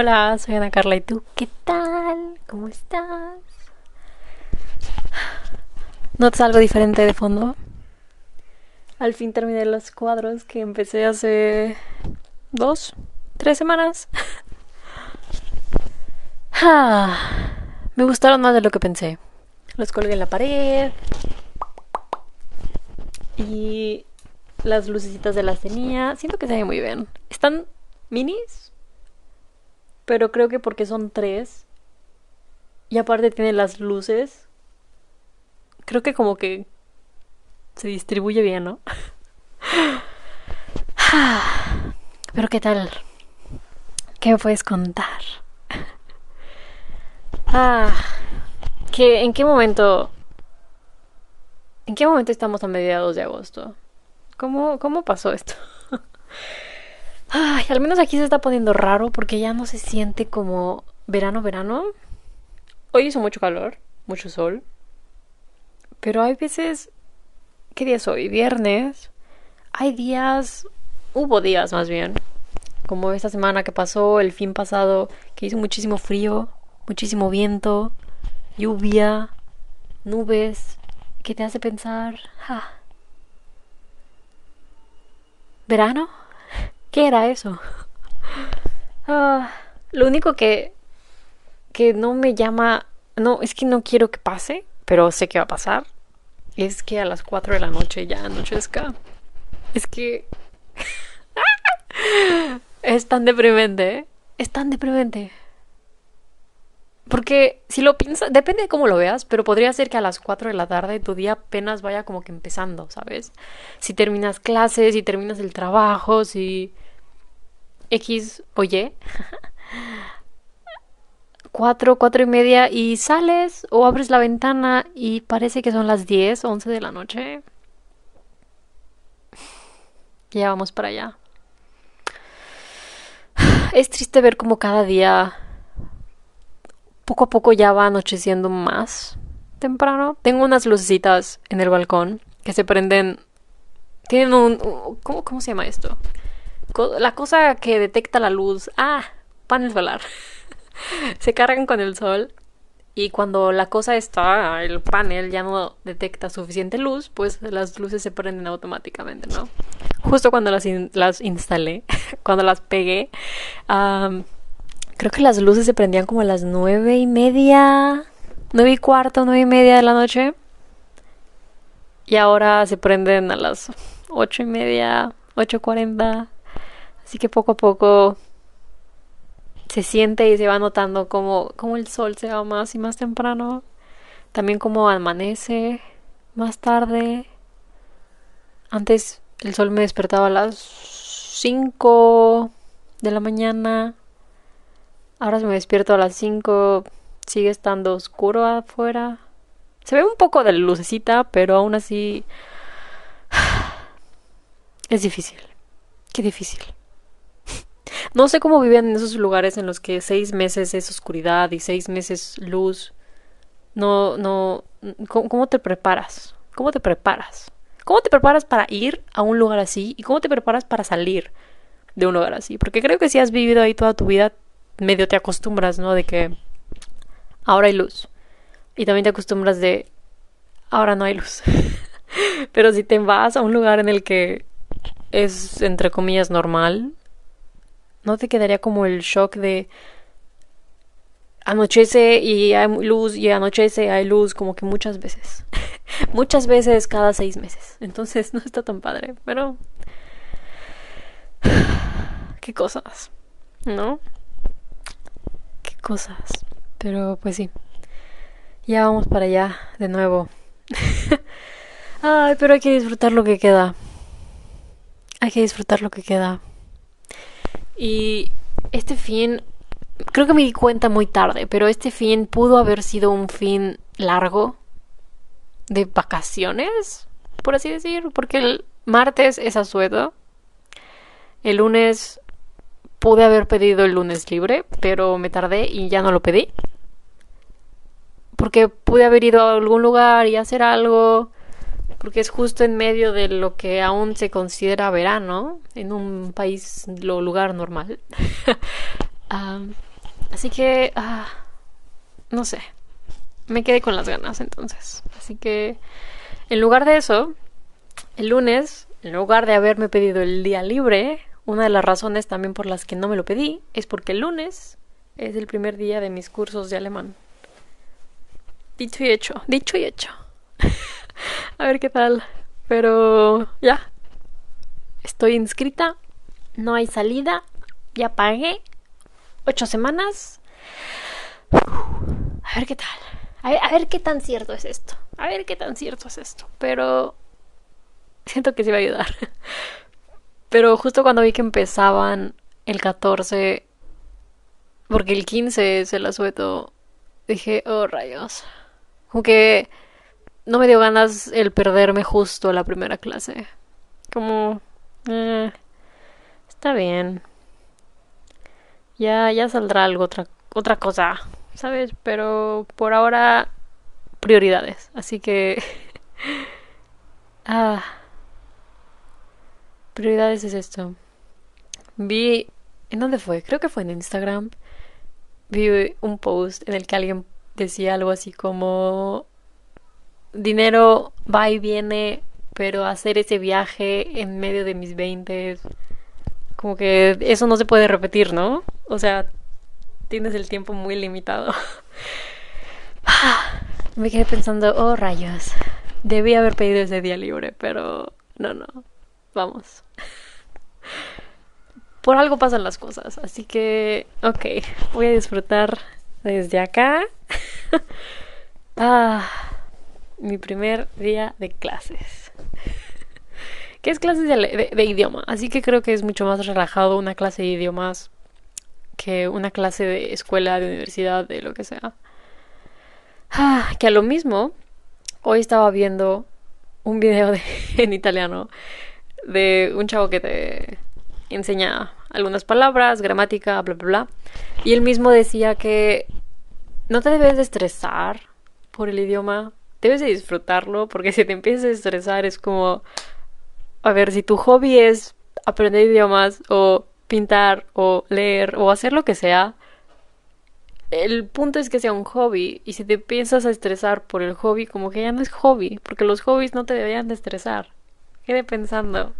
Hola, soy Ana Carla y tú, ¿qué tal? ¿Cómo estás? ¿Notas algo diferente de fondo? Al fin terminé los cuadros que empecé hace dos, tres semanas. Ah, me gustaron más de lo que pensé. Los colgué en la pared. Y las lucecitas de las tenía. Siento que se ve muy bien. Están minis. Pero creo que porque son tres. Y aparte tiene las luces. Creo que como que se distribuye bien, ¿no? Pero ¿qué tal? ¿Qué me puedes contar? Ah, ¿qué, ¿en qué momento? ¿En qué momento estamos a mediados de agosto? ¿Cómo, cómo pasó esto? Ay, al menos aquí se está poniendo raro porque ya no se siente como verano, verano. Hoy hizo mucho calor, mucho sol. Pero hay veces... ¿Qué día es hoy? Viernes. Hay días... Hubo días más bien. Como esta semana que pasó, el fin pasado, que hizo muchísimo frío muchísimo viento, lluvia, nubes, que te hace pensar, ¿verano? ¿Qué era eso? Ah, lo único que, que no me llama, no, es que no quiero que pase, pero sé que va a pasar, es que a las 4 de la noche ya anochezca. Es que... es tan deprimente, ¿eh? Es tan deprimente. Porque si lo piensas, depende de cómo lo veas, pero podría ser que a las 4 de la tarde tu día apenas vaya como que empezando, ¿sabes? Si terminas clases, si terminas el trabajo, si X o Y. 4, 4 y media y sales o abres la ventana y parece que son las 10, 11 de la noche. Ya vamos para allá. Es triste ver como cada día poco a poco ya va anocheciendo más temprano. Tengo unas lucecitas en el balcón que se prenden. Tienen un. ¿Cómo, cómo se llama esto? La cosa que detecta la luz. Ah, panel solar. se cargan con el sol. Y cuando la cosa está, el panel ya no detecta suficiente luz, pues las luces se prenden automáticamente, ¿no? Justo cuando las, las instalé, cuando las pegué, Creo que las luces se prendían como a las nueve y media, nueve y cuarto, nueve y media de la noche. Y ahora se prenden a las ocho y media, ocho cuarenta. Así que poco a poco se siente y se va notando como, el sol se va más y más temprano. También como amanece más tarde. Antes el sol me despertaba a las cinco de la mañana. Ahora me despierto a las 5, sigue estando oscuro afuera. Se ve un poco de lucecita, pero aún así es difícil. Qué difícil. No sé cómo viven en esos lugares en los que seis meses es oscuridad y seis meses luz. No, no. ¿Cómo, te preparas? ¿Cómo te preparas? ¿Cómo te preparas para ir a un lugar así? ¿Y cómo te preparas para salir de un lugar así? Porque creo que si has vivido ahí toda tu vida, medio te acostumbras, ¿no? De que ahora hay luz. Y también te acostumbras de ahora no hay luz. Pero si te vas a un lugar en el que es, entre comillas, normal, ¿no te quedaría como el shock de anochece y hay luz y anochece y hay luz como que muchas veces? muchas veces cada seis meses. Entonces no está tan padre, pero... ¿Qué cosas? ¿No? cosas. Pero pues sí. Ya vamos para allá de nuevo. Ay, pero hay que disfrutar lo que queda. Hay que disfrutar lo que queda. Y este fin, creo que me di cuenta muy tarde, pero este fin pudo haber sido un fin largo de vacaciones, por así decir, porque el martes es asueto, el lunes Pude haber pedido el lunes libre, pero me tardé y ya no lo pedí. Porque pude haber ido a algún lugar y hacer algo. Porque es justo en medio de lo que aún se considera verano en un país, lo lugar normal. Así que, ah, no sé, me quedé con las ganas entonces. Así que, en lugar de eso, el lunes, en lugar de haberme pedido el día libre, una de las razones también por las que no me lo pedí es porque el lunes es el primer día de mis cursos de alemán. Dicho y hecho, dicho y hecho. A ver qué tal. Pero ya. Estoy inscrita. No hay salida. Ya pagué. Ocho semanas. A ver qué tal. A ver, qué tan cierto es esto. A ver qué tan cierto es esto. Pero siento que sí va a ayudar. Pero justo cuando vi que empezaban el 14, porque el 15 se la sueto, dije, oh rayos. Como no me dio ganas el perderme justo la primera clase. Como, eh, está bien. Ya, ya saldrá algo, otra, otra cosa, ¿sabes? Pero por ahora, prioridades. Así que... ah, prioridades es esto. Vi... ¿En dónde fue? Creo que fue en Instagram. Vi un post en el que alguien decía algo así como dinero va y viene, pero hacer ese viaje en medio de mis 20 como que eso no se puede repetir, ¿no? O sea, tienes el tiempo muy limitado. Me quedé pensando, oh rayos, debí haber pedido ese día libre, pero no, no, vamos. Por algo pasan las cosas, así que, ok, voy a disfrutar desde acá. ah mi primer día de clases. ¿Qué es clases de, idioma? Así que creo que es mucho más relajado una clase de idiomas que una clase de escuela, de universidad, de lo que sea. Ah, que a lo mismo, hoy estaba viendo un video en italiano de un chavo que te enseña algunas palabras, gramática, bla, bla, bla. Y él mismo decía que no te debes de estresar por el idioma, debes de disfrutarlo porque si te empiezas a estresar es como, a ver, si tu hobby es aprender idiomas o pintar o leer o hacer lo que sea, el punto es que sea un hobby y si te empiezas a estresar por el hobby, como que ya no es hobby, porque los hobbies no te deberían de estresar. Quede pensando,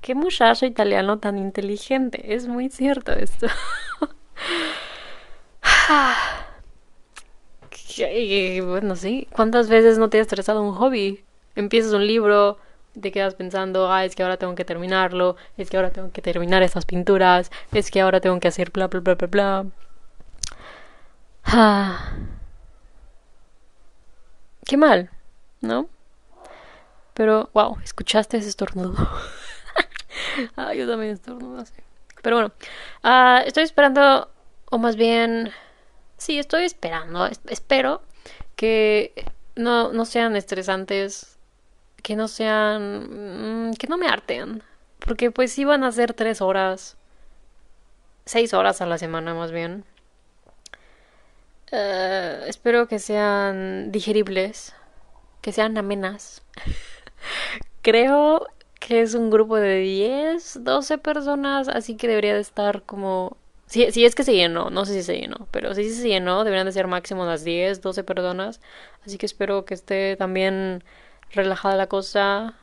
qué muchacho italiano tan inteligente, es muy cierto esto. Ah bueno, sí. ¿Cuántas veces no te ha estresado un hobby? Empiezas un libro, te quedas pensando, ah, es que ahora tengo que terminarlo, es que ahora tengo que terminar estas pinturas, es que ahora tengo que hacer bla, bla, bla, bla, bla. Ah. Qué mal, ¿no? Pero, wow, ¿escuchaste ese estornudo? Ayúdame, estornudo. Pero bueno, ah, estoy esperando, o más bien Sí, estoy esperando. espero que no, no sean estresantes. Que no sean. Mm, que no me harten. Porque pues iban a ser tres horas. Seis horas a la semana más bien. Eh, espero que sean digeribles. Que sean amenas. Creo que es un grupo de 10, 12 personas. Así que debería de estar como si, es que se llenó, no sé si se llenó, pero si se llenó, deberían de ser máximo unas 10, 12 personas. Así que espero que esté también relajada la cosa.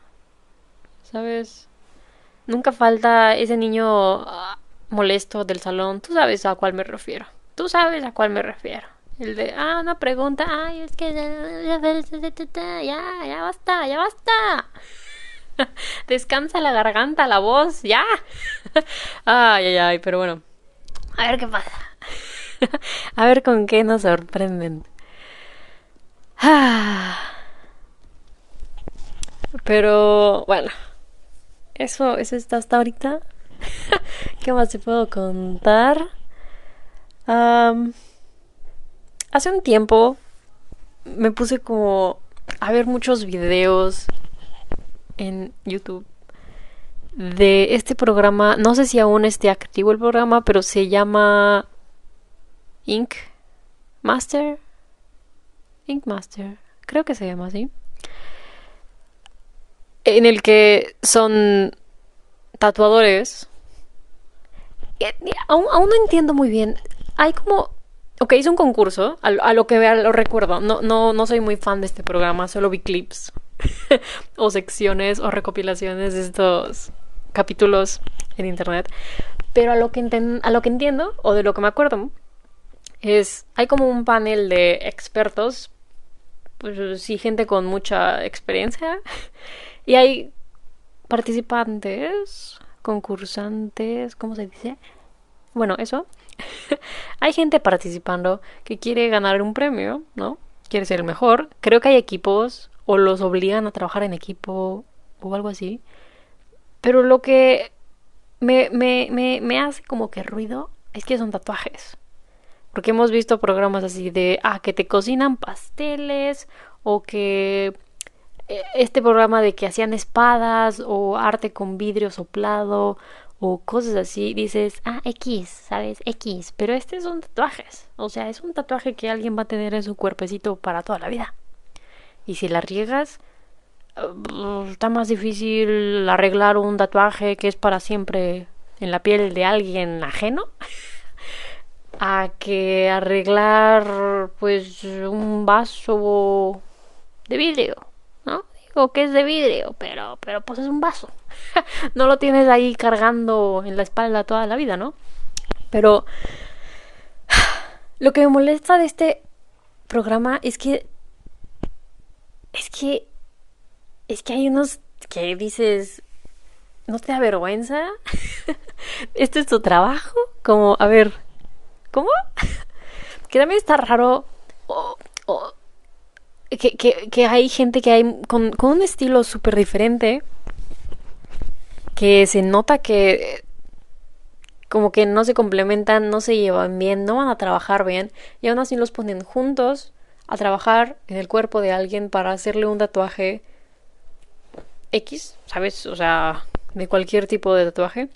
¿Sabes? Nunca falta ese niño ah, molesto del salón. Tú sabes a cuál me refiero. Tú sabes a cuál me refiero. El de, ah, una pregunta, ay, es que ya, ya, ya basta, ya basta. Descansa la garganta, la voz, ya. ay, ay, ay, pero bueno. A ver qué pasa. A ver con qué nos sorprenden. Pero bueno, eso, eso está hasta ahorita. ¿Qué más te puedo contar? hace un tiempo me puse como a ver muchos videos en YouTube de este programa. No sé si aún esté activo el programa, pero se llama Ink Master. Ink Master. Creo que se llama así. En el que son tatuadores. Eh, aún, aún no entiendo muy bien. Hay como Ok, hice un concurso, a, lo que vea lo recuerdo. No, no, no soy muy fan de este programa, solo vi clips o secciones o recopilaciones de estos capítulos en internet. Pero a lo que, a lo que entiendo, o de lo que me acuerdo, es, hay como un panel de expertos, pues sí, gente con mucha experiencia, y hay participantes, concursantes, ¿cómo se dice? Bueno, eso. hay gente participando que quiere ganar un premio, ¿no? Quiere ser el mejor. Creo que hay equipos o los obligan a trabajar en equipo o algo así. Pero lo que me, me, me, me hace como que ruido es que son tatuajes. Porque hemos visto programas así de, ah, que te cocinan pasteles o que eh, este programa de que hacían espadas o arte con vidrio soplado o cosas así, dices, ah, X, ¿sabes? X, pero este son tatuajes, o sea, es un tatuaje que alguien va a tener en su cuerpecito para toda la vida. Y si la riegas, está más difícil arreglar un tatuaje que es para siempre en la piel de alguien ajeno a que arreglar pues un vaso de vidrio, ¿no? Digo que es de vidrio, pero pero pues es un vaso. no lo tienes ahí cargando en la espalda toda la vida, ¿no? Pero lo que me molesta de este programa es que es que es que hay unos que dices ¿No te da vergüenza? ¿Este es tu trabajo? Como, a ver, ¿Cómo? que también está raro. que, hay gente que hay con, un estilo súper diferente. Que se nota que como que no se complementan, no se llevan bien, no van a trabajar bien. Y aún así los ponen juntos a trabajar en el cuerpo de alguien para hacerle un tatuaje X, ¿sabes? O sea, de cualquier tipo de tatuaje.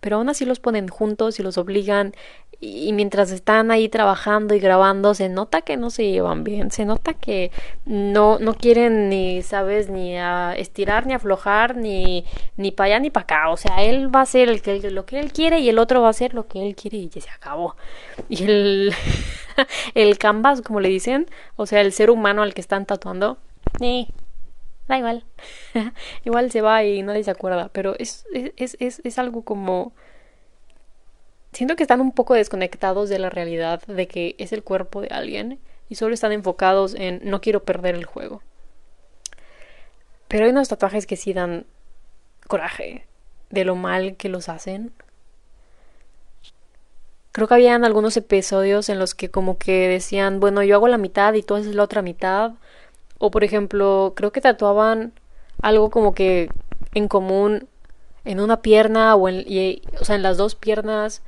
Pero aún así los ponen juntos y los obligan y mientras están ahí trabajando y grabando se nota que no se llevan bien, se nota que no, no quieren ni, sabes, ni a estirar ni aflojar, ni, ni para allá ni para acá, o sea, él va a hacer el que, lo que él quiere y el otro va a hacer lo que él quiere y ya se acabó. Y el, el canvas, como le dicen, o sea, el ser humano al que están tatuando, ni da igual, igual se va y nadie se acuerda, pero es, es, es, es algo como siento que están un poco desconectados de la realidad de que es el cuerpo de alguien y solo están enfocados en no quiero perder el juego. Pero hay unos tatuajes que sí dan coraje de lo mal que los hacen. Creo que habían algunos episodios en los que como que decían, bueno, yo hago la mitad y tú haces la otra mitad. O por ejemplo, creo que tatuaban algo como que en común en una pierna o en, o sea, en las dos piernas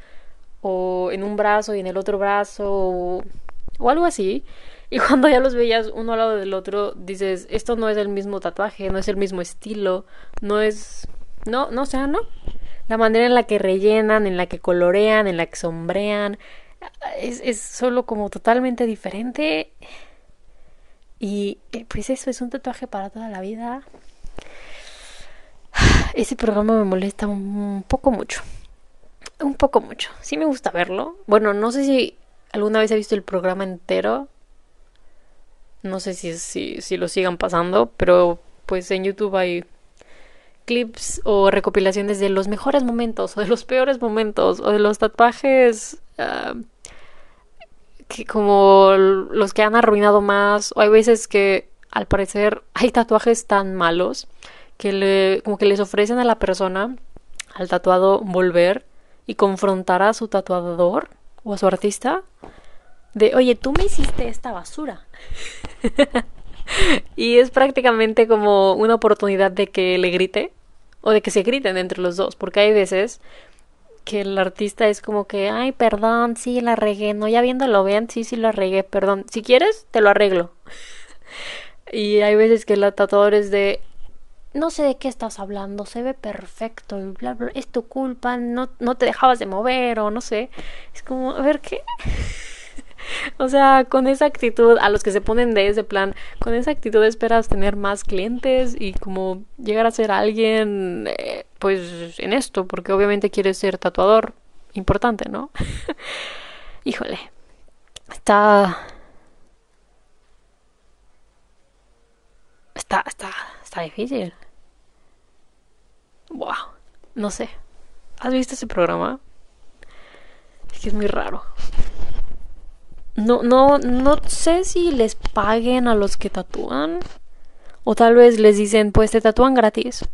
o en un brazo y en el otro brazo o, algo así. Y cuando ya los veías uno al lado del otro, dices, esto no es el mismo tatuaje, no es el mismo estilo, no es... No, no, o sea, no. La manera en la que rellenan, en la que colorean, en la que sombrean, es, es solo como totalmente diferente. Y eh, pues eso es un tatuaje para toda la vida. Ese programa me molesta un poco mucho un poco mucho. Sí me gusta verlo. Bueno, no sé si alguna vez he visto el programa entero. No sé si, si, si lo sigan pasando, pero pues en YouTube hay clips o recopilaciones de los mejores momentos o de los peores momentos o de los tatuajes ah, que como los que han arruinado más o hay veces que al parecer hay tatuajes tan malos que le como que les ofrecen a la persona al tatuado volver y confrontará a su tatuador o a su artista de, oye, tú me hiciste esta basura. y es prácticamente como una oportunidad de que le grite o de que se griten entre los dos, porque hay veces que el artista es como que, ay, perdón, sí, la regué, no, ya viéndolo bien, sí, sí, la regué, perdón, si quieres, te lo arreglo. y hay veces que el tatuador es de, no sé de qué estás hablando, se ve perfecto, y bla, bla, es tu culpa, no, no te dejabas de mover o no sé. Es como, a ver, ¿qué? o sea, con esa actitud, a los que se ponen de ese plan, con esa actitud esperas tener más clientes y como llegar a ser alguien, eh, pues en esto, porque obviamente quieres ser tatuador importante, ¿no? Híjole, está... Está, está, difícil. Wow, no sé. ¿Has visto ese programa? Es que es muy raro. No, no, no sé si les paguen a los que tatúan. O tal vez les dicen, pues te tatúan gratis.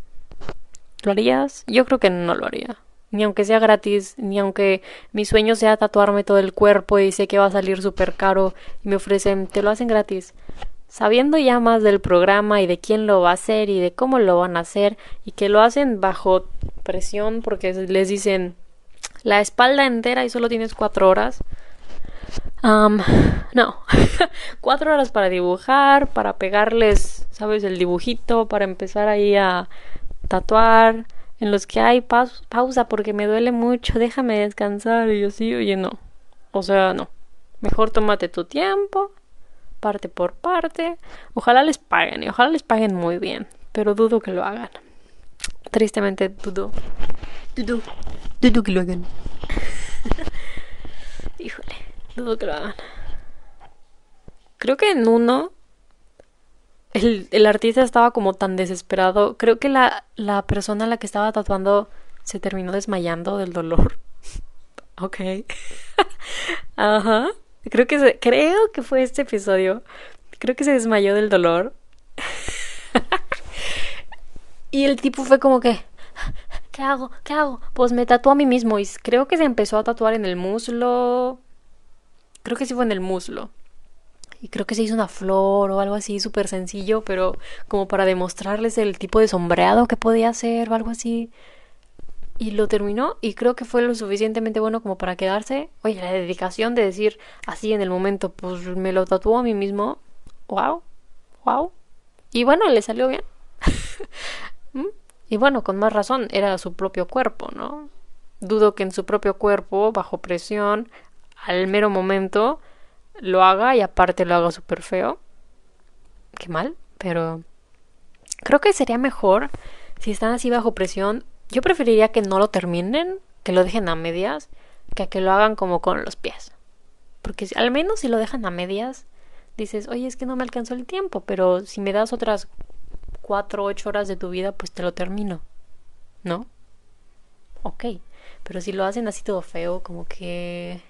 ¿Lo harías? Yo creo que no lo haría. Ni aunque sea gratis, ni aunque mi sueño sea tatuarme todo el cuerpo y sé que va a salir súper caro y me ofrecen, te lo hacen gratis. Sabiendo ya más del programa y de quién lo va a hacer y de cómo lo van a hacer y que lo hacen bajo presión porque les dicen la espalda entera y solo tienes cuatro horas. no, cuatro horas para dibujar, para pegarles, sabes, el dibujito, para empezar ahí a tatuar, en los que hay pausa porque me duele mucho, déjame descansar. Y yo sí, oye, no. O sea, no. Mejor tómate tu tiempo, parte por parte. Ojalá les paguen y ojalá les paguen muy bien, pero dudo que lo hagan. Tristemente dudo. Dudo. Dudo que lo hagan. Híjole, dudo que lo hagan. Creo que en uno el, artista estaba como tan desesperado. Creo que la, la persona a la que estaba tatuando se terminó desmayando del dolor. ok. Ajá. Creo que, creo que fue este episodio. Creo que se desmayó del dolor. y el tipo fue como que... ¿Qué hago? ¿Qué hago? Pues me tatuó a mí mismo y creo que se empezó a tatuar en el muslo. Creo que sí fue en el muslo y creo que se hizo una flor o algo así súper sencillo, pero como para demostrarles el tipo de sombreado que podía hacer o algo así. Y lo terminó y creo que fue lo suficientemente bueno como para quedarse. Oye, la dedicación de decir así en el momento, pues me lo tatuó a mí mismo. Wow, wow. Y bueno, le salió bien. ¿Mm? y bueno, con más razón, era su propio cuerpo, ¿no? Dudo que en su propio cuerpo, bajo presión, al mero momento, lo haga y aparte lo haga súper feo. Qué mal, pero creo que sería mejor si están así bajo presión. Yo preferiría que no lo terminen, que lo dejen a medias, que a que lo hagan como con los pies. Porque al menos si lo dejan a medias, dices, oye, es que no me alcanzó el tiempo, pero si me das otras cuatro, ocho horas de tu vida, pues te lo termino. ¿No? Ok. Pero si lo hacen así todo feo, como que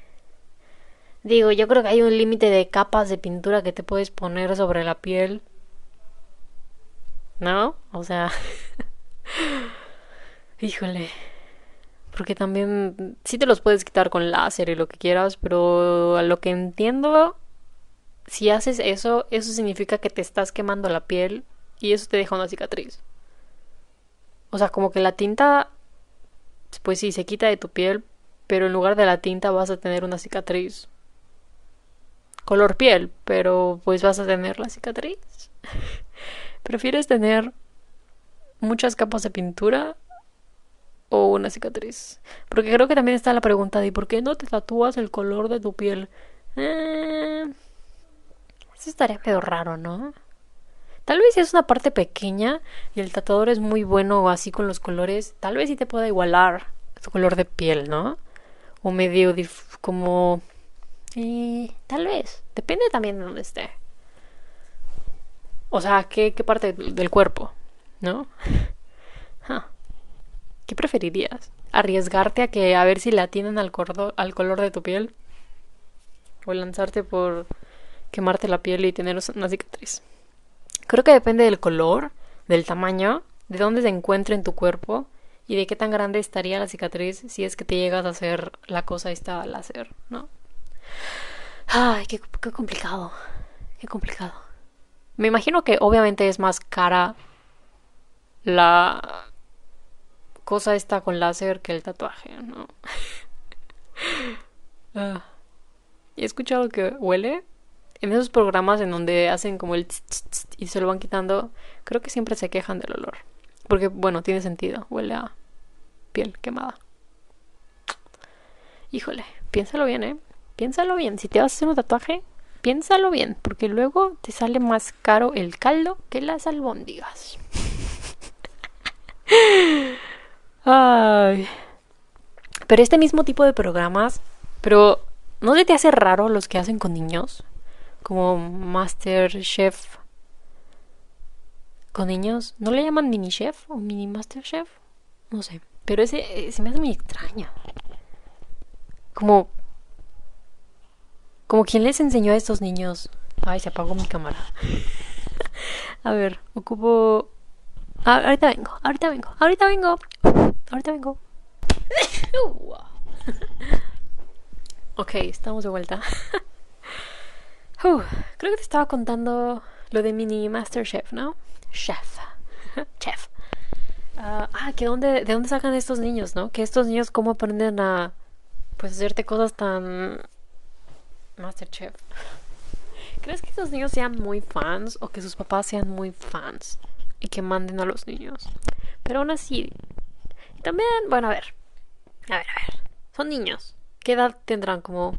Digo, yo creo que hay un límite de capas de pintura que te puedes poner sobre la piel. ¿No? O sea... Híjole. Porque también sí te los puedes quitar con láser y lo que quieras, pero a lo que entiendo, si haces eso, eso significa que te estás quemando la piel y eso te deja una cicatriz. O sea, como que la tinta, pues sí, se quita de tu piel, pero en lugar de la tinta vas a tener una cicatriz color piel, pero pues vas a tener la cicatriz. ¿Prefieres tener muchas capas de pintura o una cicatriz? Porque creo que también está la pregunta de ¿por qué no te tatúas el color de tu piel? Eh, eso estaría medio raro, ¿no? Tal vez si es una parte pequeña y el tatuador es muy bueno así con los colores, tal vez sí te pueda igualar tu color de piel, ¿no? O medio como y tal vez. Depende también de dónde esté. O sea, ¿qué, qué parte del cuerpo? ¿No? ¿Qué preferirías? ¿Arriesgarte a que a ver si la tienen al, al color de tu piel? ¿O lanzarte por quemarte la piel y tener una cicatriz? Creo que depende del color, del tamaño, de dónde se encuentra en tu cuerpo y de qué tan grande estaría la cicatriz si es que te llegas a hacer la cosa esta al hacer, ¿no? Ay, qué, complicado. Qué complicado. Me imagino que obviamente es más cara la cosa esta con láser que el tatuaje, ¿no? Ah. he escuchado que huele en esos programas en donde hacen como el y se lo van quitando, creo que siempre se quejan del olor. Porque, bueno, tiene sentido, huele a piel quemada. Híjole, piénsalo bien, ¿eh? Piénsalo bien, si te vas a hacer un tatuaje, piénsalo bien, porque luego te sale más caro el caldo que las albóndigas. Ay. Pero este mismo tipo de programas, pero ¿No se te hace raro los que hacen con niños? Como Master Chef. ¿Con niños? ¿No le llaman mini chef o mini master chef? No sé. Pero ese se me hace muy extraño. Como. Como quien les enseñó a estos niños. Ay, se apagó mi cámara. a ver, ocupo. Ah, ahorita vengo, ahorita vengo, ahorita vengo. Ahorita vengo. ok, estamos de vuelta. creo que te estaba contando lo de mini Masterchef, ¿no? Chef. Chef. ah, ah que dónde, de dónde sacan estos niños, ¿no? Que estos niños cómo aprenden a pues hacerte cosas tan Masterchef. ¿Crees que estos niños sean muy fans o que sus papás sean muy fans y que manden a los niños? Pero aún así, también, bueno, a ver. A ver, a ver. Son niños. ¿Qué edad tendrán? ¿Como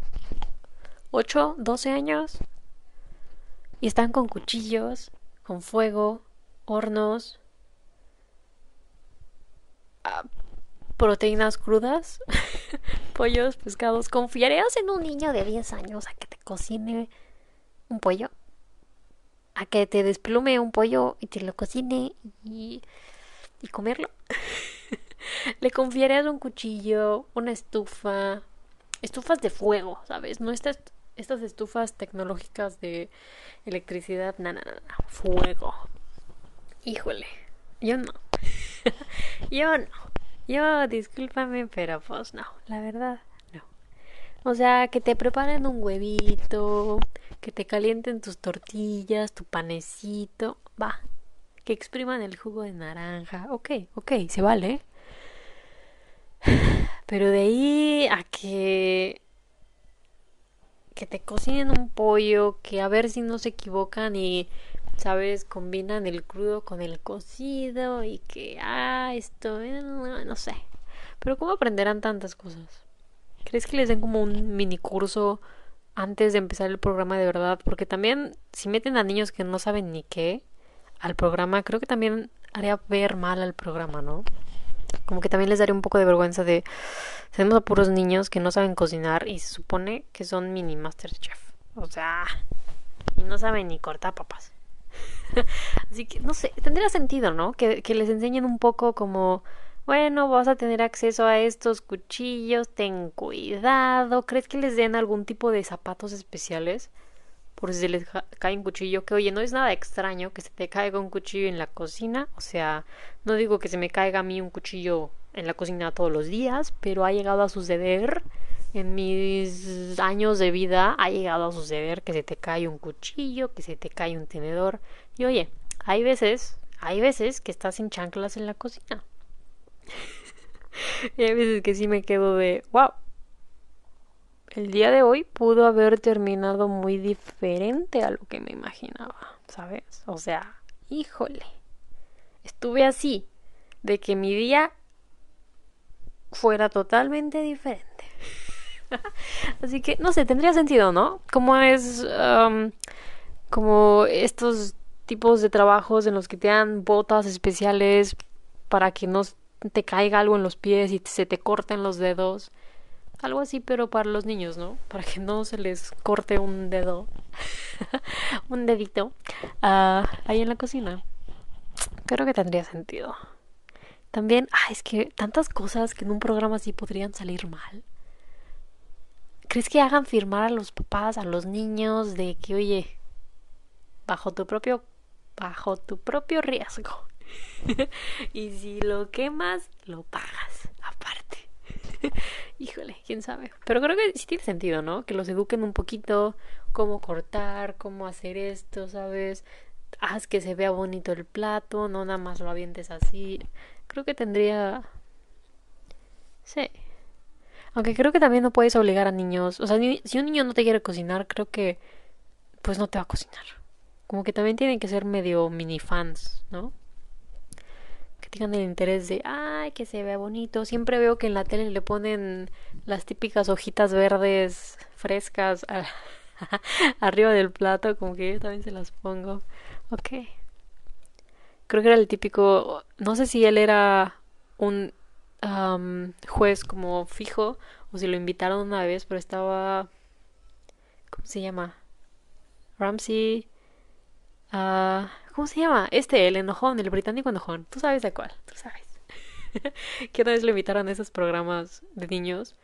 8, 12 años? Y están con cuchillos, con fuego, hornos, ah, proteínas crudas, pollos, pescados. ¿Confiarías en un niño de 10 años a que te cocine un pollo? A que te desplume un pollo y te lo cocine y, y comerlo. Le confiarías un cuchillo, una estufa, estufas de fuego, ¿sabes? No estas, estas estufas tecnológicas de electricidad, nada, nada, fuego. Híjole, yo no. yo no. Yo, discúlpame, pero pues no, la verdad, no. O sea, que te preparen un huevito, que te calienten tus tortillas, tu panecito, va. Que expriman el jugo de naranja, ok, ok, se vale. Pero de ahí a que que te cocinen un pollo, que a ver si no se equivocan y sabes, combinan el crudo con el cocido y que ah, esto eh, no sé. Pero ¿cómo aprenderán tantas cosas? ¿Crees que les den como un mini curso antes de empezar el programa de verdad? Porque también si meten a niños que no saben ni qué al programa, creo que también haría ver mal al programa, ¿no? como que también les daría un poco de vergüenza de tenemos a puros niños que no saben cocinar y se supone que son mini chef o sea y no saben ni cortar papas así que no sé tendría sentido no que, que les enseñen un poco como bueno vas a tener acceso a estos cuchillos ten cuidado crees que les den algún tipo de zapatos especiales por si se les cae un cuchillo, que oye, no es nada extraño que se te caiga un cuchillo en la cocina, o sea, no digo que se me caiga a mí un cuchillo en la cocina todos los días, pero ha llegado a suceder en mis años de vida, ha llegado a suceder que se te cae un cuchillo, que se te cae un tenedor, y oye, hay veces, hay veces que estás sin chanclas en la cocina. y hay veces que sí me quedo de, wow, el día de hoy pudo haber terminado muy diferente a lo que me imaginaba, ¿sabes? O sea, híjole, estuve así, de que mi día fuera totalmente diferente. así que, no sé, tendría sentido, ¿no? Como es, um, como estos tipos de trabajos en los que te dan botas especiales para que no te caiga algo en los pies y se te corten los dedos algo así, pero para los niños, ¿no? Para que no se les corte un dedo, un dedito, uh, ahí en la cocina. Creo que tendría sentido. También, ah, es que tantas cosas que en un programa así podrían salir mal. ¿Crees que hagan firmar a los papás, a los niños, de que, oye, bajo tu propio, bajo tu propio riesgo? y si lo quemas, lo pagas aparte. Híjole, quién sabe. Pero creo que sí tiene sentido, ¿no? Que los eduquen un poquito, cómo cortar, cómo hacer esto, ¿sabes? Haz que se vea bonito el plato, no nada más lo avientes así. Creo que tendría... Sí. Aunque creo que también no puedes obligar a niños. O sea, si un niño no te quiere cocinar, creo que pues no te va a cocinar. Como que también tienen que ser medio mini fans, ¿no? tengan el interés de, ay, que se vea bonito. Siempre veo que en la tele le ponen las típicas hojitas verdes frescas arriba del plato, como que yo también se las pongo. Ok. Creo que era el típico, no sé si él era un juez como fijo o si lo invitaron una vez, pero estaba se llama? Ramsey. ah ¿Cómo se llama? Este, el enojón, el británico enojón. Tú sabes de cuál, tú sabes. que una vez lo invitaron a esos programas de niños.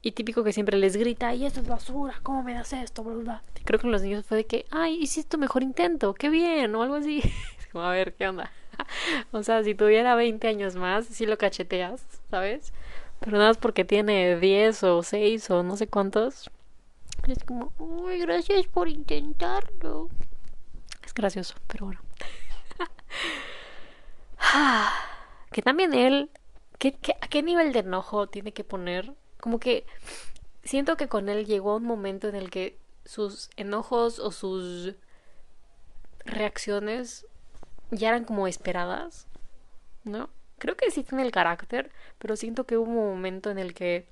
Y típico que siempre les grita, y esto es basura, ¿cómo me das esto? Bla, Creo que en los niños fue de que, ay, hiciste mejor intento, qué bien, o algo así. Como, a ver, ¿qué onda? o sea, si tuviera 20 años más, sí lo cacheteas, ¿sabes? Pero nada más porque tiene 10 o 6 o no sé cuántos. Es como, uy, gracias por intentarlo. Es gracioso, pero bueno. que también él, ¿qué, a qué nivel de enojo tiene que poner? Como que siento que con él llegó un momento en el que sus enojos o sus reacciones ya eran como esperadas, ¿no? Creo que sí tiene el carácter, pero siento que hubo un momento en el que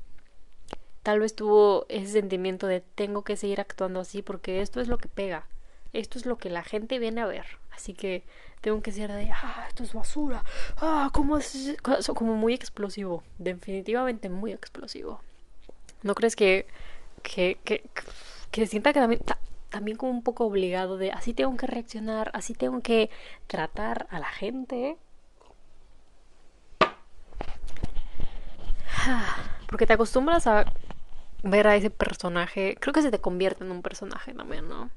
tal vez tuvo ese sentimiento de tengo que seguir actuando así porque esto es lo que pega, esto es lo que la gente viene a ver, así que tengo que ser de, ah, esto es basura, ah, como es, como muy explosivo, definitivamente muy explosivo. ¿No crees que, que, que, que sienta que también, también como un poco obligado de, así tengo que reaccionar, así tengo que tratar a la gente? Porque te acostumbras a ver a ese personaje. Creo que se te convierte en un personaje también, ¿no?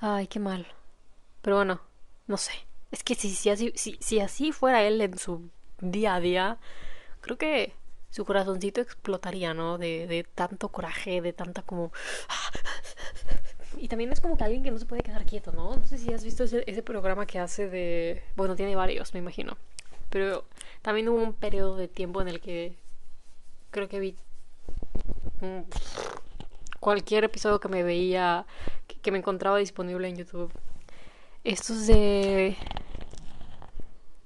Ay, qué mal. Pero bueno, no sé. Es que si, si, así, si, si así fuera él en su día a día, creo que su corazoncito explotaría, ¿no? De, de tanto coraje, de tanta como... Y también es como que alguien que no se puede quedar quieto, ¿no? No sé si has visto ese, programa que hace de... Bueno, tiene varios, me imagino. Pero también hubo un periodo de tiempo en el que creo que vi cualquier episodio que me veía, que, me encontraba disponible en YouTube. Estos de...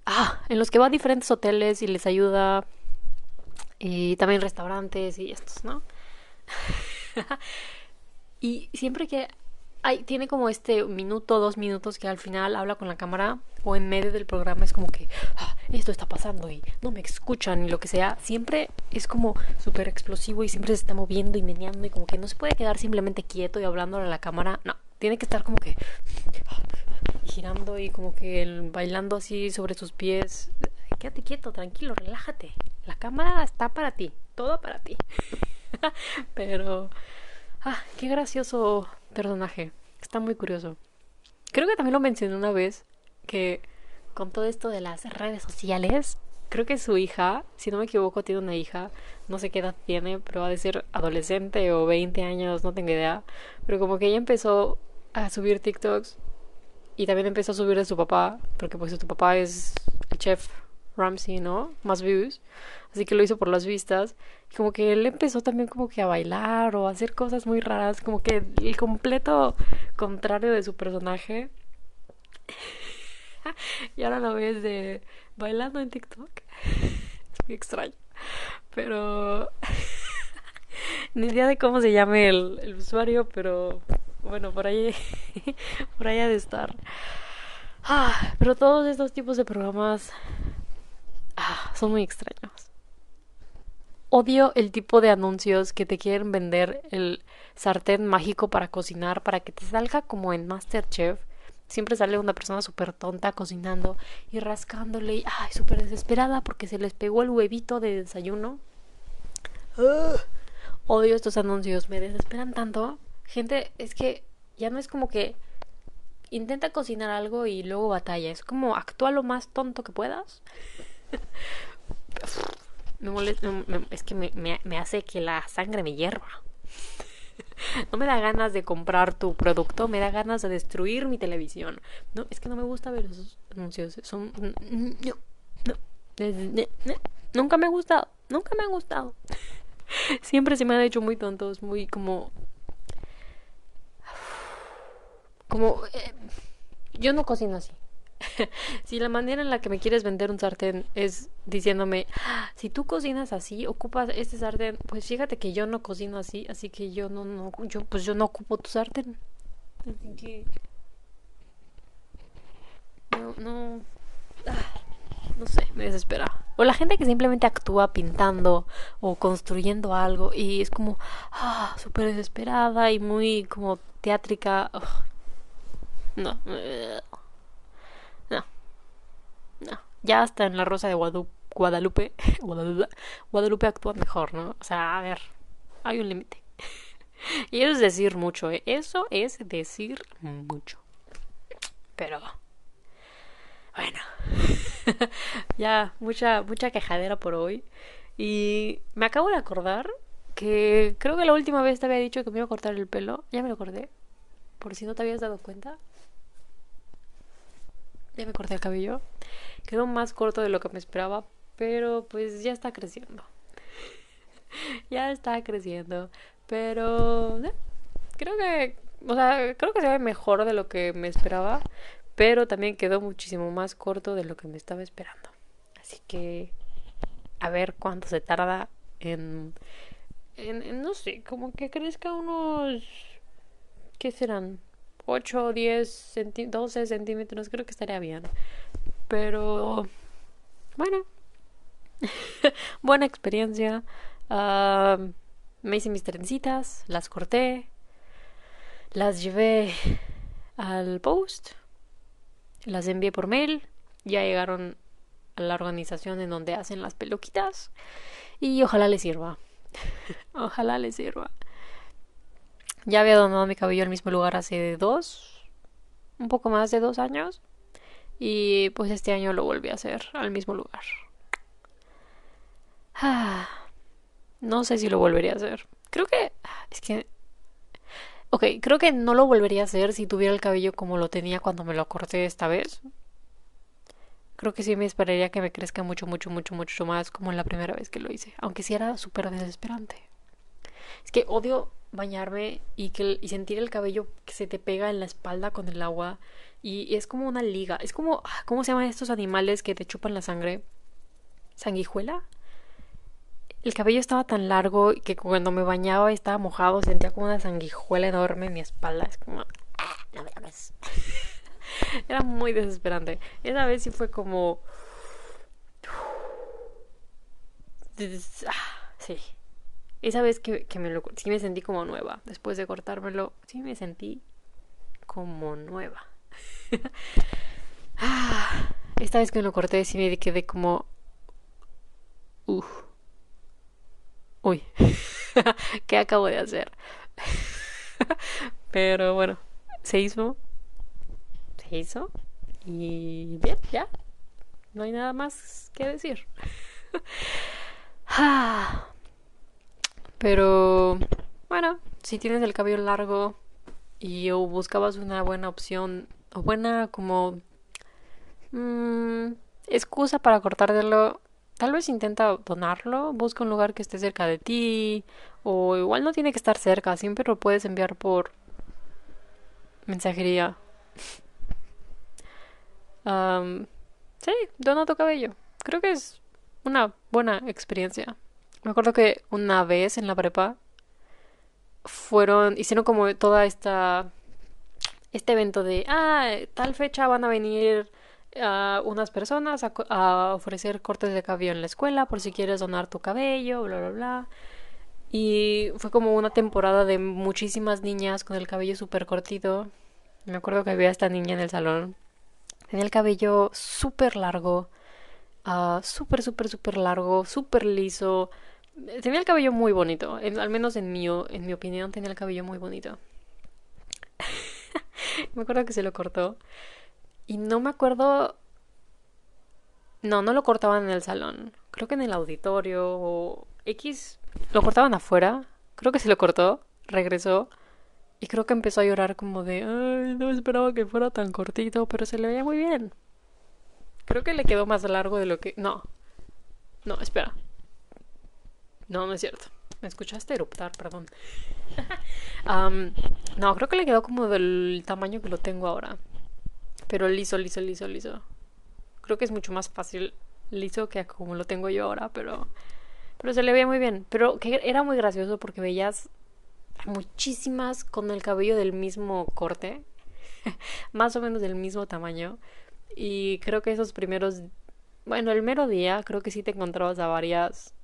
Ah, en los que va a diferentes hoteles y les ayuda. Y también restaurantes y estos, ¿no? y siempre que tiene como este minuto, dos minutos que al final habla con la cámara o en medio del programa es como que ah, esto está pasando y no me escuchan y lo que sea. Siempre es como súper explosivo y siempre se está moviendo y meneando y como que no se puede quedar simplemente quieto y hablando a la cámara. No, tiene que estar como que girando y como que bailando así sobre sus pies. Quédate quieto, tranquilo, relájate. La cámara está para ti, todo para ti. Pero, ah, qué gracioso personaje. Está muy curioso. Creo que también lo mencioné una vez que con todo esto de las redes sociales, creo que su hija, si no me equivoco, tiene una hija, no sé qué edad tiene, pero va a ser adolescente o 20 años, no tengo idea. Pero como que ella empezó a subir TikToks y también empezó a subir de su papá, porque pues su papá es el chef Ramsey, ¿no? Más views. Así que lo hizo por las vistas. Como que él empezó también como que a bailar o a hacer cosas muy raras. Como que el completo contrario de su personaje. y ahora lo ves de bailando en TikTok. es muy extraño. Pero... Ni idea de cómo se llame el, el usuario, pero bueno, por ahí, por ahí ha de estar. Ah, pero todos estos tipos de programas Ah, son muy extraños. Odio el tipo de anuncios que te quieren vender el sartén mágico para cocinar para que te salga como en Masterchef. Siempre sale una persona súper tonta cocinando y rascándole y ay, súper desesperada porque se les pegó el huevito de desayuno. Odio estos anuncios, me desesperan tanto. Gente, es que ya no es como que intenta cocinar algo y luego batalla. Es como actúa lo más tonto que puedas. es que me, hace que la sangre me hierva. No me da ganas de comprar tu producto, me da ganas de destruir mi televisión. No, es que no me gusta ver esos anuncios. Son. Nunca me ha gustado. Nunca me ha gustado. Siempre se me han hecho muy tontos, muy como. Como. Eh, yo no cocino así. si la manera en la que me quieres vender un sartén es diciéndome, si tú cocinas así, ocupas este sartén, pues fíjate que yo no cocino así, así que yo no, no, yo, pues yo no ocupo tu sartén. Así que... No, no... Ah. no sé, me desespera. O la gente que simplemente actúa pintando o construyendo algo y es como, ah, súper desesperada y muy como teátrica. No. Ya hasta en La Rosa de Guadalupe, Guadalupe, Guadalupe actúa mejor, ¿no? O sea, a ver, hay un límite. Y eso es decir mucho, ¿eh? Eso es decir mucho. Pero bueno, ya mucha mucha quejadera por hoy y me acabo de acordar que creo que la última vez te había dicho que me iba a cortar el pelo, ya me lo corté. Por si no te habías dado cuenta. Ya me corté el cabello. Quedó más corto de lo que me esperaba, pero pues ya está creciendo. ya está creciendo. Pero creo que, o sea, creo que se ve mejor de lo que me esperaba, pero también quedó muchísimo más corto de lo que me estaba esperando. Así que a ver cuánto se tarda en, en, no sé, como que crezca unos, ¿qué serán? 8, 10, 12 centímetros, creo que estaría bien. Pero, bueno, buena experiencia. Ah, me hice mis trencitas, las corté, las llevé al post, las envié por mail, ya llegaron a la organización en donde hacen las peluquitas y ojalá les sirva. ojalá les sirva. Ya había donado mi cabello al mismo lugar hace dos, un poco más de dos años. Y pues este año lo volví a hacer al mismo lugar. Ah. No sé si lo volvería a hacer. Creo que... Es que... Ok, creo que no lo volvería a hacer si tuviera el cabello como lo tenía cuando me lo corté esta vez. Creo que sí me esperaría que me crezca mucho, mucho, mucho, mucho más como la primera vez que lo hice. Aunque sí era súper desesperante. Es que odio bañarme y, que, y sentir el cabello que se te pega en la espalda con el agua. Y, es como una liga. Es como... Ah, ¿Cómo se llaman estos animales que te chupan la sangre? ¿Sanguijuela? El cabello estaba tan largo que cuando me bañaba y estaba mojado sentía como una sanguijuela enorme en mi espalda. Es como... No me Era muy desesperante. Esa vez sí fue como... Ah, sí. Esa vez que, que me lo... Sí me sentí como nueva. Después de cortármelo, sí me sentí como nueva. Ah, esta vez que lo corté sí me quedé como... Uf Uy, ¿qué acabo de hacer? Pero bueno, se hizo. Se hizo. Y bien, ya. No hay nada más que decir. Pero bueno, si tienes el cabello largo y o buscabas una buena opción buena como mmm, excusa para cortártelo Tal vez intenta donarlo, busca un lugar que esté cerca de ti, o igual no tiene que estar cerca, siempre lo puedes enviar por mensajería. sí, dona tu cabello. Creo que es una buena experiencia. Me acuerdo que una vez en la prepa fueron, hicieron como toda esta, este evento de, ah, tal fecha van a venir a unas personas a, ofrecer cortes de cabello en la escuela por si quieres donar tu cabello, bla, bla, bla. Y fue como una temporada de muchísimas niñas con el cabello súper cortito. Me acuerdo que había esta niña en el salón. Tenía el cabello súper largo, uh, súper, súper, súper largo, súper liso. Tenía el cabello muy bonito, al menos en mi, en mi opinión tenía el cabello muy bonito. me acuerdo que se lo cortó y no me acuerdo. No, no lo cortaban en el salón. Creo que en el auditorio o X. Lo cortaban afuera. Creo que se lo cortó. Regresó. Y creo que empezó a llorar como de. Ay, no esperaba que fuera tan cortito. Pero se le veía muy bien. Creo que le quedó más largo de lo que. No. No, espera. No, no es cierto. ¿Me escuchaste eruptar? Perdón. no, creo que le quedó como del tamaño que lo tengo ahora. Pero liso, liso, liso, liso. Creo que es mucho más fácil liso que como lo tengo yo ahora, pero pero se le veía muy bien, pero que era muy gracioso porque veías muchísimas con el cabello del mismo corte, más o menos del mismo tamaño y creo que esos primeros bueno, el mero día creo que sí te encontrabas a varias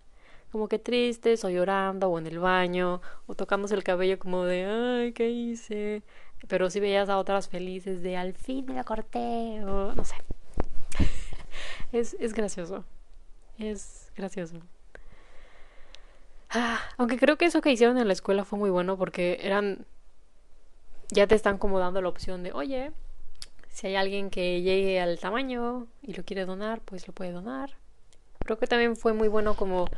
como que tristes o llorando o en el baño o tocándose el cabello como de ay qué hice pero si veías a otras felices de al fin me la corté o no sé. Es, es gracioso. Es gracioso. Ah, aunque creo que eso que hicieron en la escuela fue muy bueno porque eran ya te están como dando la opción de oye si hay alguien que llegue al tamaño y lo quiere donar pues lo puede donar creo que también fue muy bueno como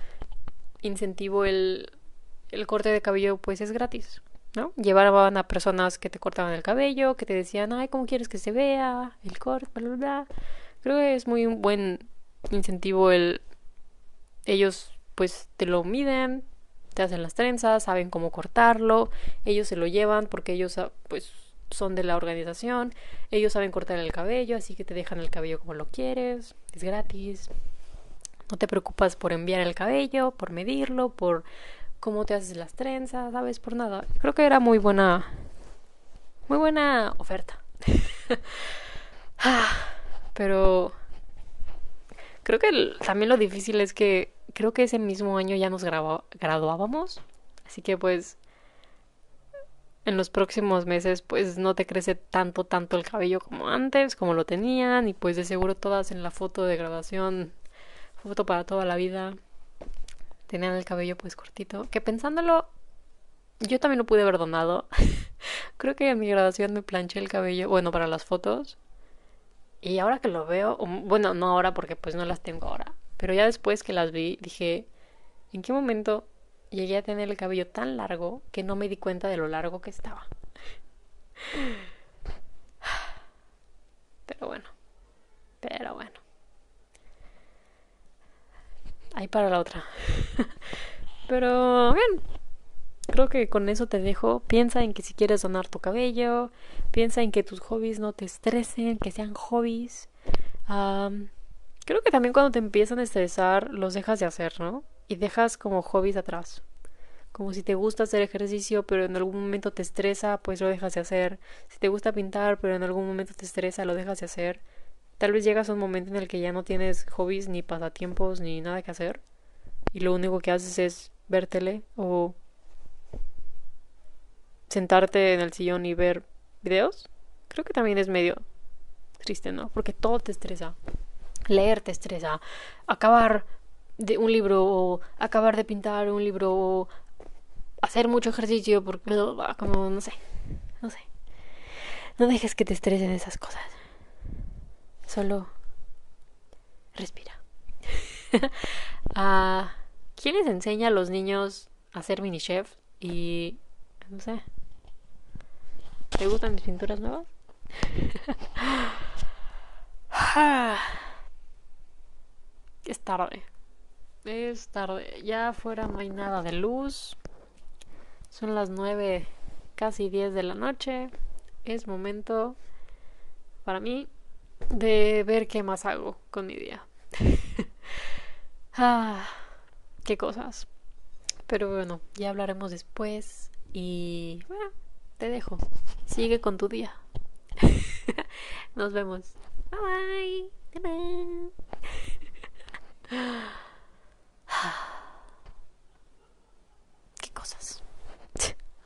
incentivo el, el corte de cabello pues es gratis, ¿no? Llevaban a personas que te cortaban el cabello, que te decían, ay, ¿cómo quieres que se vea? El corte, bla, bla, bla. Creo que es muy un buen incentivo el... Ellos pues te lo miden, te hacen las trenzas, saben cómo cortarlo, ellos se lo llevan porque ellos pues son de la organización, ellos saben cortar el cabello, así que te dejan el cabello como lo quieres, es gratis. No te preocupas por enviar el cabello, por medirlo, por cómo te haces las trenzas, ¿sabes? Por nada. Creo que era muy buena. Muy buena oferta. Ah, pero. Creo que también lo difícil es que. Creo que ese mismo año ya nos graduábamos. Así que pues. En los próximos meses, pues no te crece tanto, tanto el cabello como antes, como lo tenían. Y pues de seguro todas en la foto de graduación foto para toda la vida. Tenían el cabello pues cortito. Que pensándolo, yo también lo pude haber donado. Creo que en mi graduación me planché el cabello, bueno, para las fotos. Y ahora que lo veo, bueno, no ahora porque pues no las tengo ahora. Pero ya después que las vi, dije, ¿en qué momento llegué a tener el cabello tan largo que no me di cuenta de lo largo que estaba? Pero bueno, pero bueno. Ahí para la otra. Pero bien, creo que con eso te dejo. Piensa en que si quieres donar tu cabello, piensa en que tus hobbies no te estresen, que sean hobbies. creo que también cuando te empiezan a estresar, los dejas de hacer, ¿no? Y dejas como hobbies atrás. Como si te gusta hacer ejercicio, pero en algún momento te estresa, pues lo dejas de hacer. Si te gusta pintar, pero en algún momento te estresa, lo dejas de hacer. Tal vez llegas a un momento en el que ya no tienes hobbies ni pasatiempos ni nada que hacer y lo único que haces es ver tele o sentarte en el sillón y ver videos. Creo que también es medio triste, ¿no? Porque todo te estresa. Leer te estresa. Acabar de un libro o acabar de pintar un libro o hacer mucho ejercicio porque como no sé, no sé. No dejes que te estresen esas cosas. Solo respira. Ah, ¿Quién les enseña a los niños a ser mini chef? Y no sé. ¿Te gustan mis pinturas nuevas? es tarde. Es tarde. Ya afuera no hay nada de luz. Son las nueve, casi diez de la noche. Es momento para mí de ver qué más hago con mi día. ah, qué cosas. Pero bueno, ya hablaremos después y te dejo. Sigue con tu día. Nos vemos. Bye bye. bye, bye. qué cosas.